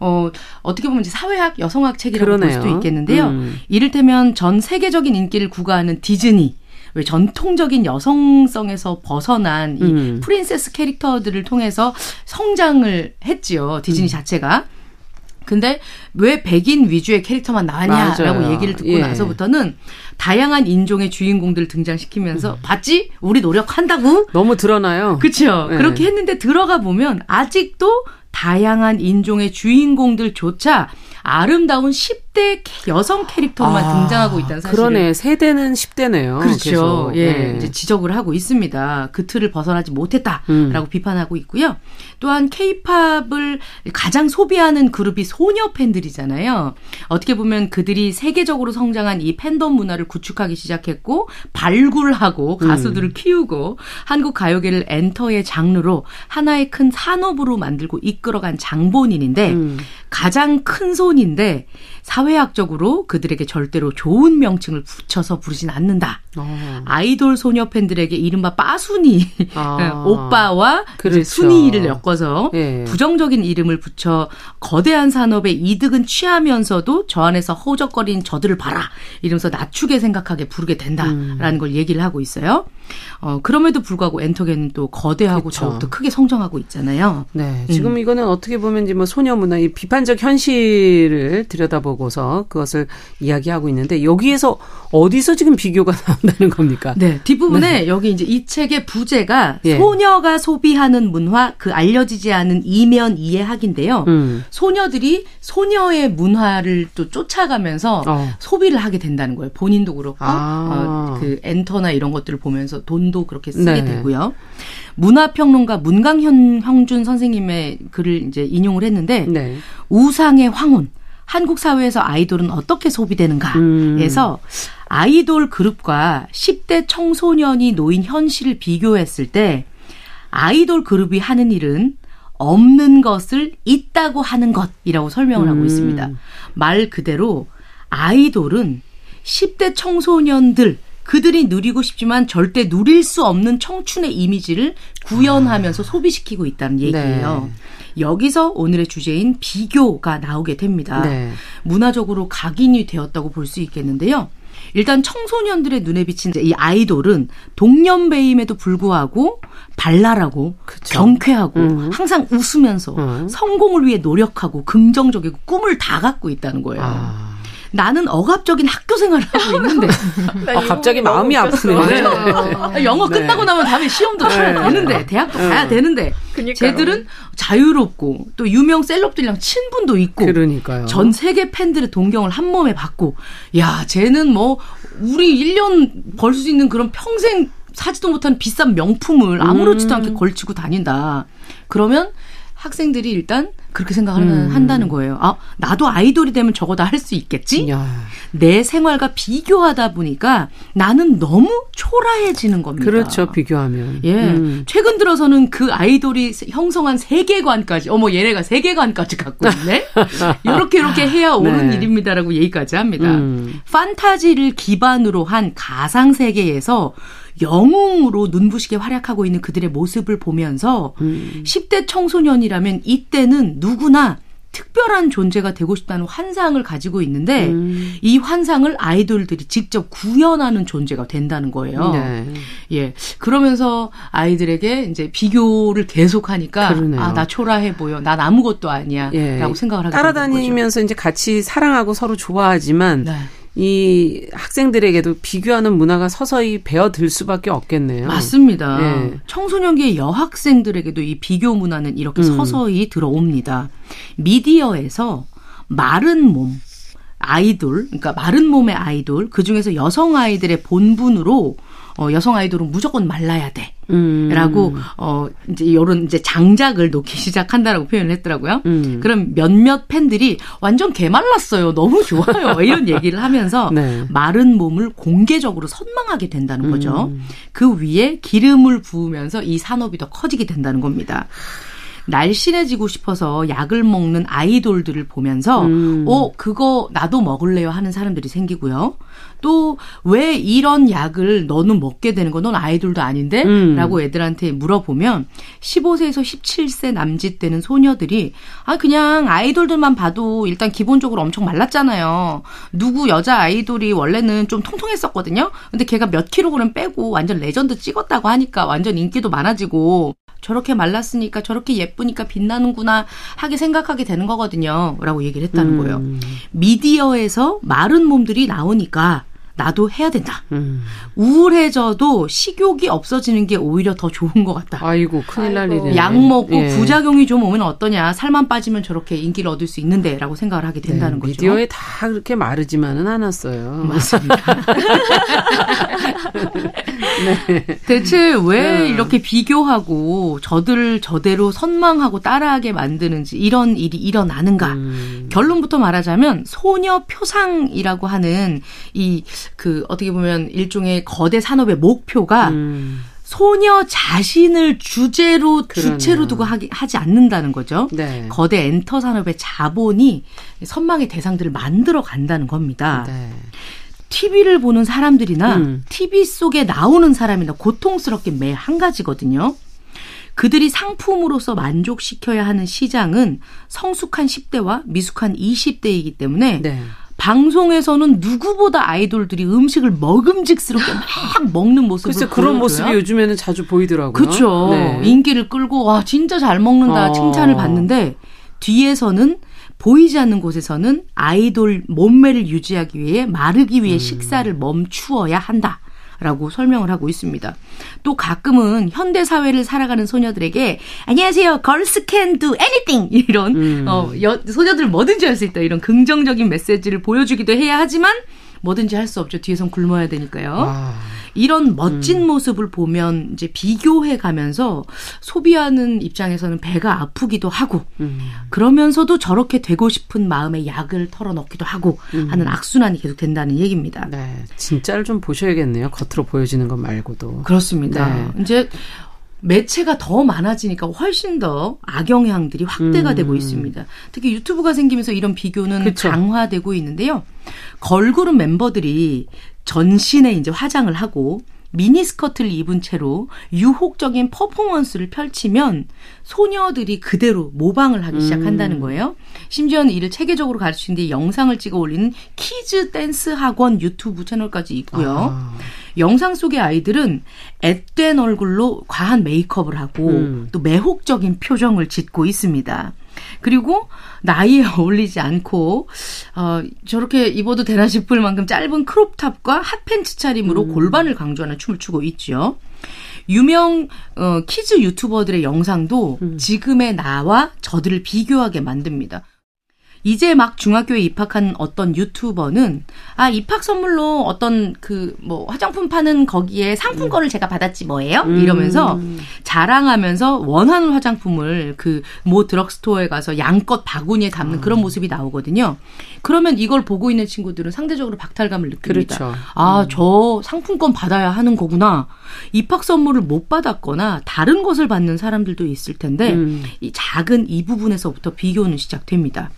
어, 어떻게 보면 이제 사회학, 여성학 책이라고 볼 그러네요. 수도 있겠는데요. 음. 이를테면 전 세계적인 인기를 구가하는 디즈니. 왜 전통적인 여성성에서 벗어난 이 음. 프린세스 캐릭터들을 통해서 성장을 했지요. 디즈니 자체가. 근데 왜 백인 위주의 캐릭터만 나왔냐라고 맞아요. 얘기를 듣고 예. 나서부터는 다양한 인종의 주인공들 등장시키면서 봤지? 우리 노력한다고? 너무 드러나요. 그렇죠. 네. 그렇게 했는데 들어가 보면 아직도 다양한 인종의 주인공들조차 아름다운 10 대 여성 캐릭터로만 아, 등장하고 있다는 사실을 그러네. 세대는 10대네요. 그렇죠. 예, 네. 이제 지적을 하고 있습니다. 그 틀을 벗어나지 못했다라고 음. 비판하고 있고요. 또한 케이팝을 가장 소비하는 그룹이 소녀 팬들이잖아요. 어떻게 보면 그들이 세계적으로 성장한 이 팬덤 문화를 구축하기 시작했고 발굴하고 음. 가수들을 키우고 한국 가요계를 엔터의 장르로 하나의 큰 산업으로 만들고 이끌어간 장본인인데 음. 가장 큰 손인데 사회 학적으로 그들에게 절대로 좋은 명칭을 붙여서 부르진 않는다. 어. 아이돌 소녀 팬들에게 이른바 빠순이 아. 오빠와 그렇죠. 순이를 엮어서 예. 부정적인 이름을 붙여 거대한 산업의 이득은 취하면서도 저 안에서 허우적거리는 저들을 봐라 이러면서 낮추게 생각하게 부르게 된다라는 음. 걸 얘기를 하고 있어요. 어, 그럼에도 불구하고 엔터게는 또 거대하고 그쵸. 더욱더 크게 성장하고 있잖아요. 네. 지금 이거는 어떻게 보면 이제 뭐 소녀 문화, 이 비판적 현실을 들여다보고 서 그것을 이야기하고 있는데 여기에서 어디서 지금 비교가 나온다는 겁니까? 네, 뒷부분에 여기 이제 이 책의 부제가 예. 소녀가 소비하는 문화, 그 알려지지 않은 이면 이해학인데요. 음. 소녀들이 소녀의 문화를 또 쫓아가면서 어. 소비를 하게 된다는 거예요. 본인도 그렇고 아. 어, 그 엔터나 이런 것들을 보면서 돈도 그렇게 쓰게 네. 되고요. 문화평론가 문강현 형준 선생님의 글을 이제 인용을 했는데 네. 우상의 황혼. 한국 사회에서 아이돌은 어떻게 소비되는가에서 음. 아이돌 그룹과 10대 청소년이 놓인 현실을 비교했을 때 아이돌 그룹이 하는 일은 없는 것을 있다고 하는 것이라고 설명을 하고 음. 있습니다. 말 그대로 아이돌은 10대 청소년들 그들이 누리고 싶지만 절대 누릴 수 없는 청춘의 이미지를 구현하면서 소비시키고 있다는 얘기예요. 여기서 오늘의 주제인 비교가 나오게 됩니다. 네. 문화적으로 각인이 되었다고 볼 수 있겠는데요. 일단 청소년들의 눈에 비친 이 아이돌은 동년배임에도 불구하고 발랄하고 그쵸. 경쾌하고 음. 항상 웃으면서 음. 성공을 위해 노력하고 긍정적이고 꿈을 다 갖고 있다는 거예요. 아. 나는 억압적인 학교 생활을 하고 있는데 아, 갑자기 마음이 아프네요. 아, 영어 네. 끝나고 나면 다음에 시험도 쳐야 네. 되는데 대학도 가야 네. 되는데 그러니까요. 쟤들은 자유롭고 또 유명 셀럽들이랑 친분도 있고 그러니까요. 전 세계 팬들의 동경을 한 몸에 받고 야 쟤는 뭐 우리 1년 벌 수 있는 그런 평생 사지도 못한 비싼 명품을 아무렇지도 음. 않게 걸치고 다닌다. 그러면 학생들이 일단 그렇게 생각을 음. 한다는 거예요. 아, 나도 아이돌이 되면 저거 다 할 수 있겠지? 야. 내 생활과 비교하다 보니까 나는 너무 초라해지는 겁니다. 그렇죠. 비교하면. 예. 음. 최근 들어서는 그 아이돌이 형성한 세계관까지, 어머, 얘네가 세계관까지 갖고 있네? 이렇게, 이렇게 해야 옳은 네. 일입니다라고 얘기까지 합니다. 음. 판타지를 기반으로 한 가상 세계에서 영웅으로 눈부시게 활약하고 있는 그들의 모습을 보면서 음. 10대 청소년이라면 이때는 누구나 특별한 존재가 되고 싶다는 환상을 가지고 있는데 음. 이 환상을 아이돌들이 직접 구현하는 존재가 된다는 거예요. 네. 예. 그러면서 아이들에게 이제 비교를 계속 하니까 그러네요. 아, 나 초라해 보여. 난 아무것도 아니야. 예. 라고 생각을 하게. 따라다니면서 이제 같이 사랑하고 서로 좋아하지만 네. 이 학생들에게도 비교하는 문화가 서서히 배어들 수밖에 없겠네요. 맞습니다. 예. 청소년기의 여학생들에게도 이 비교 문화는 이렇게 음. 서서히 들어옵니다. 미디어에서 마른 몸, 아이돌, 그러니까 마른 몸의 아이돌, 그 중에서 여성 아이들의 본분으로 어, 여성 아이돌은 무조건 말라야 돼. 음. 라고, 어, 이제 이런 이제 장작을 놓기 시작한다라고 표현을 했더라고요. 음. 그럼 몇몇 팬들이 완전 개말랐어요. 너무 좋아요. 이런 얘기를 하면서 네. 마른 몸을 공개적으로 선망하게 된다는 거죠. 음. 그 위에 기름을 부으면서 이 산업이 더 커지게 된다는 겁니다. 날씬해지고 싶어서 약을 먹는 아이돌들을 보면서 음. 어 그거 나도 먹을래요 하는 사람들이 생기고요. 또 왜 이런 약을 너는 먹게 되는 거? 넌 아이돌도 아닌데? 음. 라고 애들한테 물어보면 15세에서 17세 남짓 되는 소녀들이 아 그냥 아이돌들만 봐도 일단 기본적으로 엄청 말랐잖아요. 누구 여자 아이돌이 원래는 좀 통통했었거든요. 근데 걔가 몇 킬로그램 빼고 완전 레전드 찍었다고 하니까 완전 인기도 많아지고 저렇게 말랐으니까 저렇게 예쁘니까 빛나는구나 하게 생각하게 되는 거거든요. 라고 얘기를 했다는 거예요. 미디어에서 마른 몸들이 나오니까 나도 해야 된다. 음. 우울해져도 식욕이 없어지는 게 오히려 더 좋은 것 같다. 아이고 큰일 날 일이네. 약 먹고 예. 부작용이 좀 오면 어떠냐. 살만 빠지면 저렇게 인기를 얻을 수 있는데라고 생각을 하게 된다는 네, 거죠. 미디어에 다 그렇게 마르지만은 않았어요. 맞습니다. 대체 왜 네. 이렇게 비교하고 저들을 저대로 선망하고 따라하게 만드는지 이런 일이 일어나는가? 음. 결론부터 말하자면 소녀 표상이라고 하는 이그 어떻게 보면 일종의 거대 산업의 목표가 음. 소녀 자신을 주제로 그러네요. 주체로 두고 하기, 하지 않는다는 거죠. 네. 거대 엔터 산업의 자본이 선망의 대상들을 만들어 간다는 겁니다. 네. TV를 보는 사람들이나 음. TV 속에 나오는 사람이나 고통스럽게 매 한 가지거든요. 그들이 상품으로서 만족시켜야 하는 시장은 성숙한 10대와 미숙한 20대이기 때문에 네. 방송에서는 누구보다 아이돌들이 음식을 먹음직스럽게 막 먹는 모습을 글쎄 그런 모습이 요즘에는 자주 보이더라고요. 그렇죠. 네. 인기를 끌고 와 진짜 잘 먹는다 어. 칭찬을 받는데 뒤에서는 보이지 않는 곳에서는 아이돌 몸매를 유지하기 위해 마르기 음. 위해 식사를 멈추어야 한다. 라고 설명을 하고 있습니다. 또 가끔은 현대 사회를 살아가는 소녀들에게 안녕하세요, girls can do anything 이런 음. 어, 여, 소녀들 뭐든지 할 수 있다 이런 긍정적인 메시지를 보여주기도 해야 하지만 뭐든지 할 수 없죠. 뒤에선 굶어야 되니까요. 와. 이런 멋진 음. 모습을 보면 이제 비교해 가면서 소비하는 입장에서는 배가 아프기도 하고 음. 그러면서도 저렇게 되고 싶은 마음에 약을 털어넣기도 하고 음. 하는 악순환이 계속 된다는 얘기입니다. 네. 진짜를 좀 보셔야겠네요. 겉으로 보여지는 것 말고도. 그렇습니다. 네. 이제 매체가 더 많아지니까 훨씬 더 악영향들이 확대가 음. 되고 있습니다. 특히 유튜브가 생기면서 이런 비교는 그쵸. 강화되고 있는데요. 걸그룹 멤버들이 전신에 이제 화장을 하고 미니스커트를 입은 채로 유혹적인 퍼포먼스를 펼치면 소녀들이 그대로 모방을 하기 시작한다는 거예요. 심지어는 이를 체계적으로 가르치는데 영상을 찍어 올리는 kids 댄스 학원 유튜브 채널까지 있고요. 아. 영상 속의 아이들은 앳된 얼굴로 과한 메이크업을 하고 음. 또 매혹적인 표정을 짓고 있습니다. 그리고 나이에 어울리지 않고 어, 저렇게 입어도 되나 싶을 만큼 짧은 crop top과 핫팬츠 차림으로 골반을 강조하는 춤을 추고 있죠. 유명 어, kids 유튜버들의 영상도 지금의 나와 저들을 비교하게 만듭니다. 이제 막 중학교에 입학한 어떤 유튜버는 아 입학 선물로 어떤 그 뭐 화장품 파는 거기에 상품권을 제가 받았지 뭐예요 이러면서 자랑하면서 원하는 화장품을 그 모 드럭스토어에 가서 양껏 바구니에 담는 그런 모습이 나오거든요. 그러면 이걸 보고 있는 친구들은 상대적으로 박탈감을 느낍니다. 그렇죠. 아, 저 상품권 받아야 하는 거구나. 입학 선물을 못 받았거나 다른 것을 받는 사람들도 있을 텐데 음. 이 작은 이 부분에서부터 비교는 시작됩니다.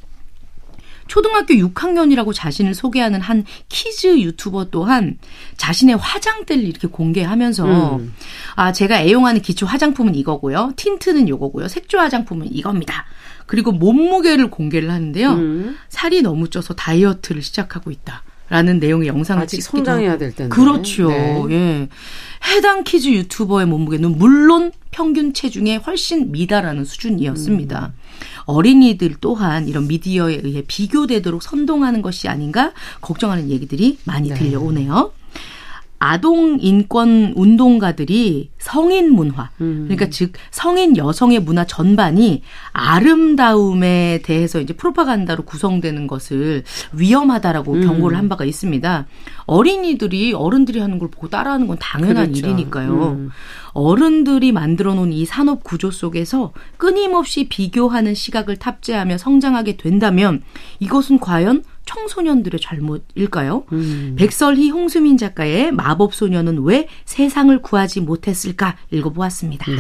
초등학교 6학년이라고 자신을 소개하는 한 kids 유튜버 또한 자신의 화장대를 이렇게 공개하면서 음. 아 제가 애용하는 기초 화장품은 이거고요. 틴트는 이거고요. 색조 화장품은 이겁니다. 그리고 몸무게를 공개를 하는데요. 음. 살이 너무 쪄서 다이어트를 시작하고 있다. 라는 내용의 영상을 아직 찍기도 성장해야. 될 텐데. 그렇죠. 네. 예. 해당 kids 유튜버의 몸무게는 물론 평균 체중에 훨씬 미달하는 수준이었습니다. 음. 어린이들 또한 이런 미디어에 의해 비교되도록 선동하는 것이 아닌가 걱정하는 얘기들이 많이 네. 들려오네요. 아동 인권 운동가들이 성인 문화, 음. 그러니까 즉 성인 여성의 문화 전반이 아름다움에 대해서 이제 프로파간다로 구성되는 것을 위험하다라고 음. 경고를 한 바가 있습니다. 어린이들이 어른들이 하는 걸 보고 따라하는 건 당연한 그렇죠. 일이니까요. 음. 어른들이 만들어 놓은 이 산업 구조 속에서 끊임없이 비교하는 시각을 탑재하며 성장하게 된다면 이것은 과연 청소년들의 잘못일까요? 음. 백설희 홍수민 작가의 마법소녀는 왜 세상을 구하지 못했을까 읽어보았습니다. 네.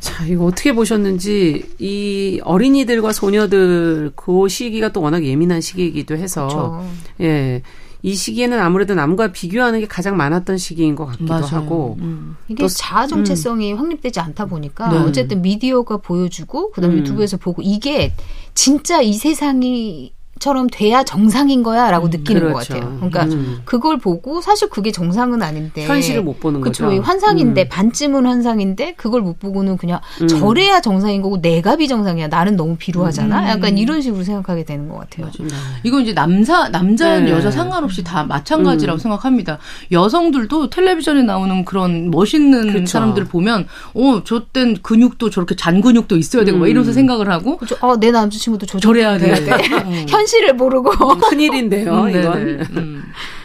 자, 이거 어떻게 보셨는지, 이 어린이들과 소녀들, 그 시기가 또 워낙 예민한 시기이기도 해서, 그렇죠. 예. 이 시기에는 아무래도 남과 비교하는 게 가장 많았던 시기인 것 같기도 맞아요. 하고, 음. 이게 또- 자아 정체성이 확립되지 않다 보니까 네. 어쨌든 미디어가 보여주고 그다음에 음. 유튜브에서 보고 이게 진짜 이 세상이 처럼 돼야 정상인 거야라고 느끼는 그렇죠. 것 같아요. 그러니까 음. 그걸 보고 사실 그게 정상은 아닌데 현실을 못 보는 그쵸, 거죠. 이 환상인데 음. 반쯤은 환상인데 그걸 못 보고는 그냥 음. 저래야 정상인 거고 내가 비정상이야. 나는 너무 비루하잖아. 음. 약간 이런 식으로 생각하게 되는 것 같아요. 네. 이건 이제 남자 남자 네. 여자 상관없이 다 마찬가지라고 음. 생각합니다. 여성들도 텔레비전에 나오는 그런 멋있는 그쵸. 사람들 을 보면 어 저 땐 근육도 저렇게 잔 근육도 있어야 되고 막 음. 이러면서 생각을 하고 그죠? 어, 내 남자친구도 저 저래야 돼. 네. 현실을 모르고. 큰일인데요, 음, 이건.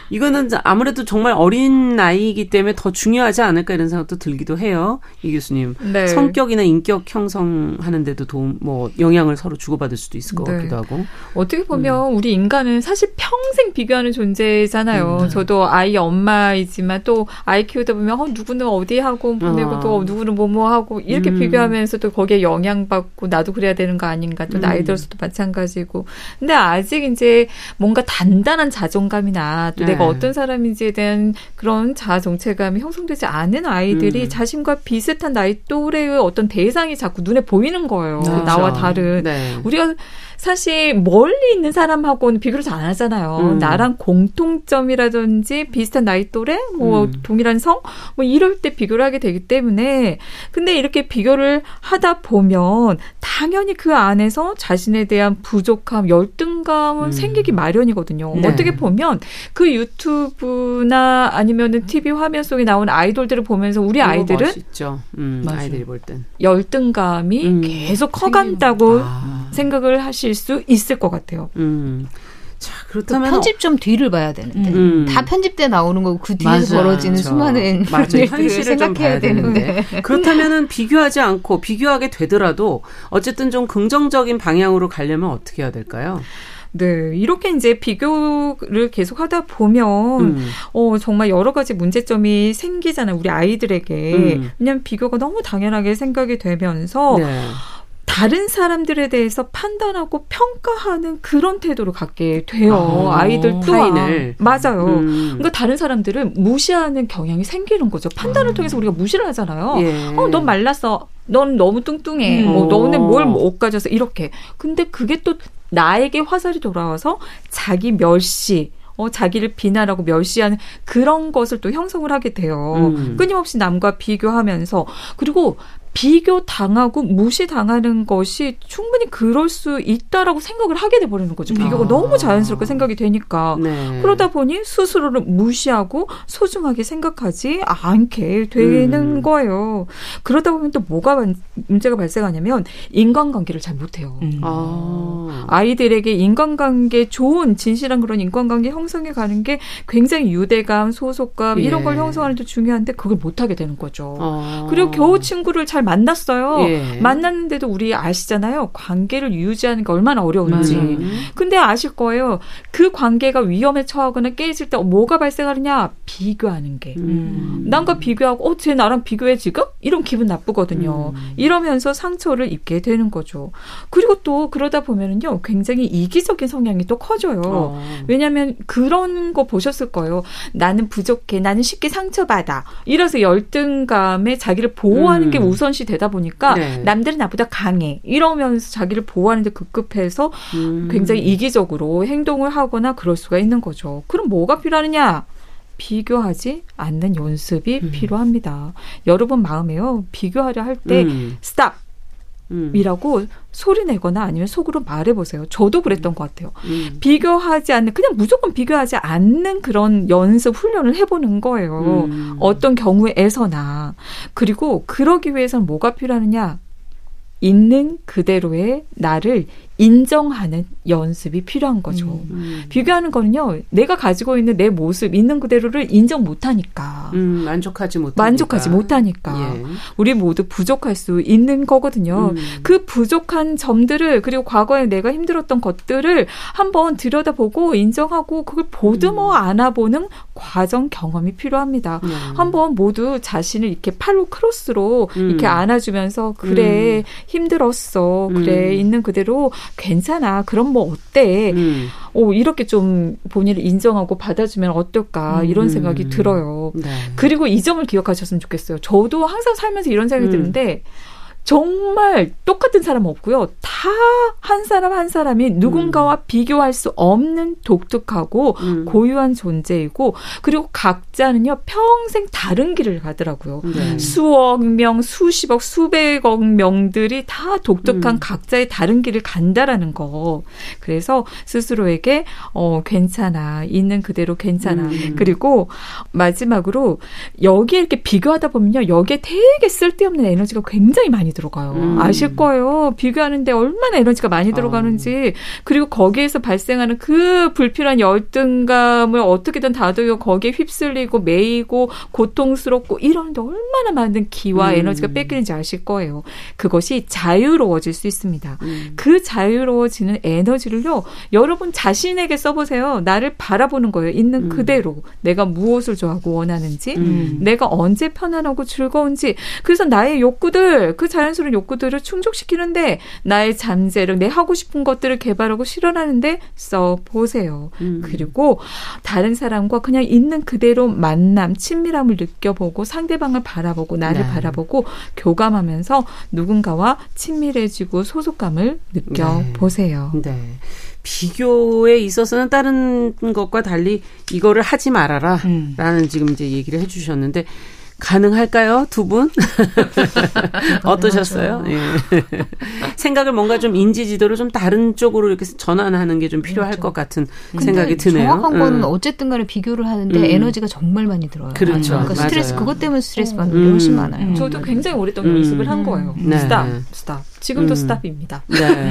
음. 이거는 아무래도 정말 어린 나이이기 때문에 더 중요하지 않을까 이런 생각도 들기도 해요. 이 교수님. 네. 성격이나 인격 형성하는 데도 도움, 뭐, 영향을 서로 주고받을 수도 있을 것 네. 같기도 하고. 어떻게 보면 우리 인간은 사실 평생 비교하는 존재잖아요. 음. 저도 아이 엄마이지만 또 아이 키우다 보면 어, 누구는 어디 하고 보내고 아. 또 누구는 뭐뭐 하고 이렇게 음. 비교하면서 또 거기에 영향받고 나도 그래야 되는 거 아닌가 또 나이 음. 들어서도 마찬가지고. 근데 아직 이제 뭔가 단단한 자존감이나 또 네. 내가 어떤 사람인지에 대한 그런 자아 정체감이 형성되지 않은 아이들이 음. 자신과 비슷한 나이 또래의 어떤 대상이 자꾸 눈에 보이는 거예요. 그렇죠. 나와 다른. 네. 우리가 사실 멀리 있는 사람하고는 비교를 잘 안 하잖아요. 음. 나랑 공통점이라든지 비슷한 나이 또래, 뭐 음. 동일한 성, 뭐 이럴 때 비교를 하게 되기 때문에 근데 이렇게 비교를 하다 보면 당연히 그 안에서 자신에 대한 부족함, 열등감은 음. 생기기 마련이거든요. 네. 어떻게 보면 그 유튜브나 아니면은 TV 화면 속에 나온 아이돌들을 보면서 우리 아이들은 멋있죠. 음. 아이들이 볼 땐. 열등감이 음. 계속 커간다고 아. 생각을 하실 수 있을 것 같아요. 음. 자, 그 그렇다면. 편집 좀 뒤를 봐야 되는데 음. 다 편집돼 나오는 거고 그 뒤에서 맞아. 벌어지는 그렇죠. 수많은. 일들을 현실을 좀 생각해야 봐야 되는데 그렇다면은 비교하지 않고 비교하게 되더라도 어쨌든 좀 긍정적인 방향으로 가려면 어떻게 해야 될까요? 네, 이렇게 이제 비교를 계속 하다 보면 음. 어 정말 여러 가지 문제점이 생기잖아요. 우리 아이들에게. 음. 왜냐면 비교가 너무 당연하게 생각이 되면서 네. 다른 사람들에 대해서 판단하고 평가하는 그런 태도를 갖게 돼요. 아, 아, 이들 또한. 타인을. 맞아요. 음. 그러니까 다른 사람들을 무시하는 경향이 생기는 거죠. 판단을 통해서 우리가 무시를 하잖아요. 예. 어, 넌 말랐어. 넌 너무 뚱뚱해. 음. 어, 너는 오. 뭘못 가져서 이렇게. 근데 그게 또 나에게 화살이 돌아와서 자기 멸시, 어, 자기를 비난하고 멸시하는 그런 것을 또 형성을 하게 돼요. 음. 끊임없이 남과 비교하면서 그리고 비교 당하고 무시 당하는 것이 충분히 그럴 수 있다라고 생각을 하게 돼 버리는 거죠. 비교가 아. 너무 자연스럽게 생각이 되니까. 네. 그러다 보니 스스로를 무시하고 소중하게 생각하지 않게 되는 음. 거예요. 그러다 보면 또 뭐가 만- 문제가 발생하냐면 인간관계를 잘 못해요. 음. 아. 아이들에게 인간관계 좋은 진실한 그런 인간관계 형성해 가는 게 굉장히 유대감, 소속감 이런 예. 걸 형성하는 데 중요한데 그걸 못하게 되는 거죠. 아. 그리고 겨우 친구를 잘 만났어요. 예. 만났는데도 우리 아시잖아요. 관계를 유지하는 게 얼마나 어려운지. 음. 근데 아실 거예요. 그 관계가 위험에 처하거나 깨질 때 뭐가 발생하느냐? 비교하는 게. 음. 남과 비교하고, 어, 쟤 나랑 비교해 지금? 이런 기분 나쁘거든요. 음. 이러면서 상처를 입게 되는 거죠. 그리고 또 그러다 보면은요, 굉장히 이기적인 성향이 또 커져요. 어. 왜냐하면 그런 거 보셨을 거예요. 나는 부족해. 나는 쉽게 상처받아. 이래서 열등감에 자기를 보호하는 음. 게 우선 시 되다 보니까 네. 남들은 나보다 강해. 이러면서 자기를 보호하는데 급급해서 음. 굉장히 이기적으로 행동을 하거나 그럴 수가 있는 거죠. 그럼 뭐가 필요하느냐? 비교하지 않는 연습이 음. 필요합니다. 여러분 마음에요. 비교하려 할때 음. 스탑! 음. 이라고 소리 내거나 아니면 속으로 말해 보세요. 저도 그랬던 것 같아요. 음. 비교하지 않는, 그냥 무조건 비교하지 않는 그런 연습 훈련을 해보는 거예요. 음. 어떤 경우에서나. 그리고 그러기 위해서는 뭐가 필요하느냐? 있는 그대로의 나를 인정하는 연습이 필요한 거죠. 음. 비교하는 거는요, 내가 가지고 있는 내 모습, 있는 그대로를 인정 못하니까. 음, 만족하지 못하니까. 만족하지 못하니까. 예. 우리 모두 부족할 수 있는 거거든요. 음. 그 부족한 점들을 그리고 과거에 내가 힘들었던 것들을 한번 들여다보고 인정하고 그걸 보듬어 음. 안아보는 과정 경험이 필요합니다. 네. 한번 모두 자신을 이렇게 팔로 크로스로 음. 이렇게 안아주면서 그래 힘들었어 그래 음. 있는 그대로 괜찮아 그럼 뭐 어때 음. 오 이렇게 좀 본인을 인정하고 받아주면 어떨까 이런 음. 생각이 들어요. 네. 그리고 이 점을 기억하셨으면 좋겠어요. 저도 항상 살면서 이런 생각이 음. 드는데 정말 똑같은 사람 없고요. 다 한 사람 한 사람이 누군가와 음. 비교할 수 없는 독특하고 음. 고유한 존재이고 그리고 각자는요 평생 다른 길을 가더라고요. 네. 수억 명, 수십억, 수백억 명들이 다 독특한 음. 각자의 다른 길을 간다라는 거. 그래서 스스로에게 어 괜찮아 있는 그대로 괜찮아. 음. 그리고 마지막으로 여기에 이렇게 비교하다 보면요 여기에 되게 쓸데없는 에너지가 굉장히 많이 들어가요. 음. 아실 거예요. 비교하는데 얼마나 에너지가 많이 들어가는지 어. 그리고 거기에서 발생하는 그 불필요한 열등감을 어떻게든 다독여 거기에 휩쓸리고 매이고 고통스럽고 이러는데 얼마나 많은 기와 음. 에너지가 뺏기는지 아실 거예요. 그것이 자유로워질 수 있습니다. 음. 그 자유로워지는 에너지를요. 여러분 자신에게 써보세요. 나를 바라보는 거예요. 있는 음. 그대로 내가 무엇을 좋아하고 원하는지, 음. 내가 언제 편안하고 즐거운지. 그래서 나의 욕구들 그 자연스러운 욕구들을 충족시키는데 나의 잠재력, 내 하고 싶은 것들을 개발하고 실현하는데 써 보세요. 음. 그리고 다른 사람과 그냥 있는 그대로 만남, 친밀함을 느껴보고 상대방을 바라보고 나를 네. 바라보고 교감하면서 누군가와 친밀해지고 소속감을 느껴보세요. 네. 네. 비교에 있어서는 다른 것과 달리 이거를 하지 말아라. 음. 라는 지금 이제 얘기를 해주셨는데 가능할까요? 두 분? 어떠셨어요? 예. 생각을 뭔가 좀 인지 지도를 좀 다른 쪽으로 이렇게 전환하는 게 좀 필요할 그렇죠. 것 같은 생각이 드네요. 정확한 거는 음. 어쨌든 간에 비교를 하는데 음. 에너지가 정말 많이 들어요. 그렇죠. 그러니까 스트레스 그것 때문에 스트레스 받는 게 훨씬 많아요. 저도 굉장히 오랫동안 연습을 한 거예요. 네. stop, stop. 지금도 음. stop입니다. 네.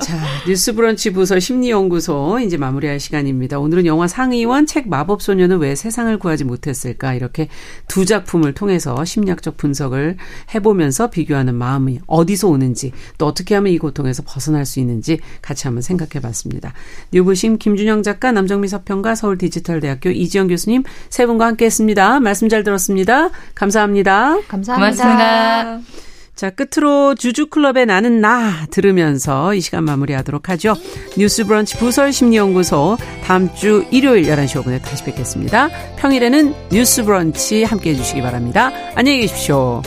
자, 뉴스브런치 부서 심리연구소 이제 마무리할 시간입니다. 오늘은 영화 상의원 책 마법소녀는 왜 세상을 구하지 못했을까 이렇게 두 작품을 통해서 심리학적 분석을 해보면서 비교하는 마음이 어디서 오는지 또 어떻게 하면 이 고통에서 벗어날 수 있는지 같이 한번 생각해 봤습니다. 뉴부심 김준영 작가, 남정미 서평가, 서울 디지털대학교 이지영 교수님 세 분과 함께 했습니다. 말씀 잘 들었습니다. 감사합니다. 감사합니다. 고맙습니다. 자, 끝으로 주주클럽의 나는 나 들으면서 이 시간 마무리하도록 하죠. 뉴스 브런치 부설 심리연구소 다음 주 일요일 11시 5분에 다시 뵙겠습니다. 평일에는 뉴스 브런치 함께 해주시기 바랍니다. 안녕히 계십시오.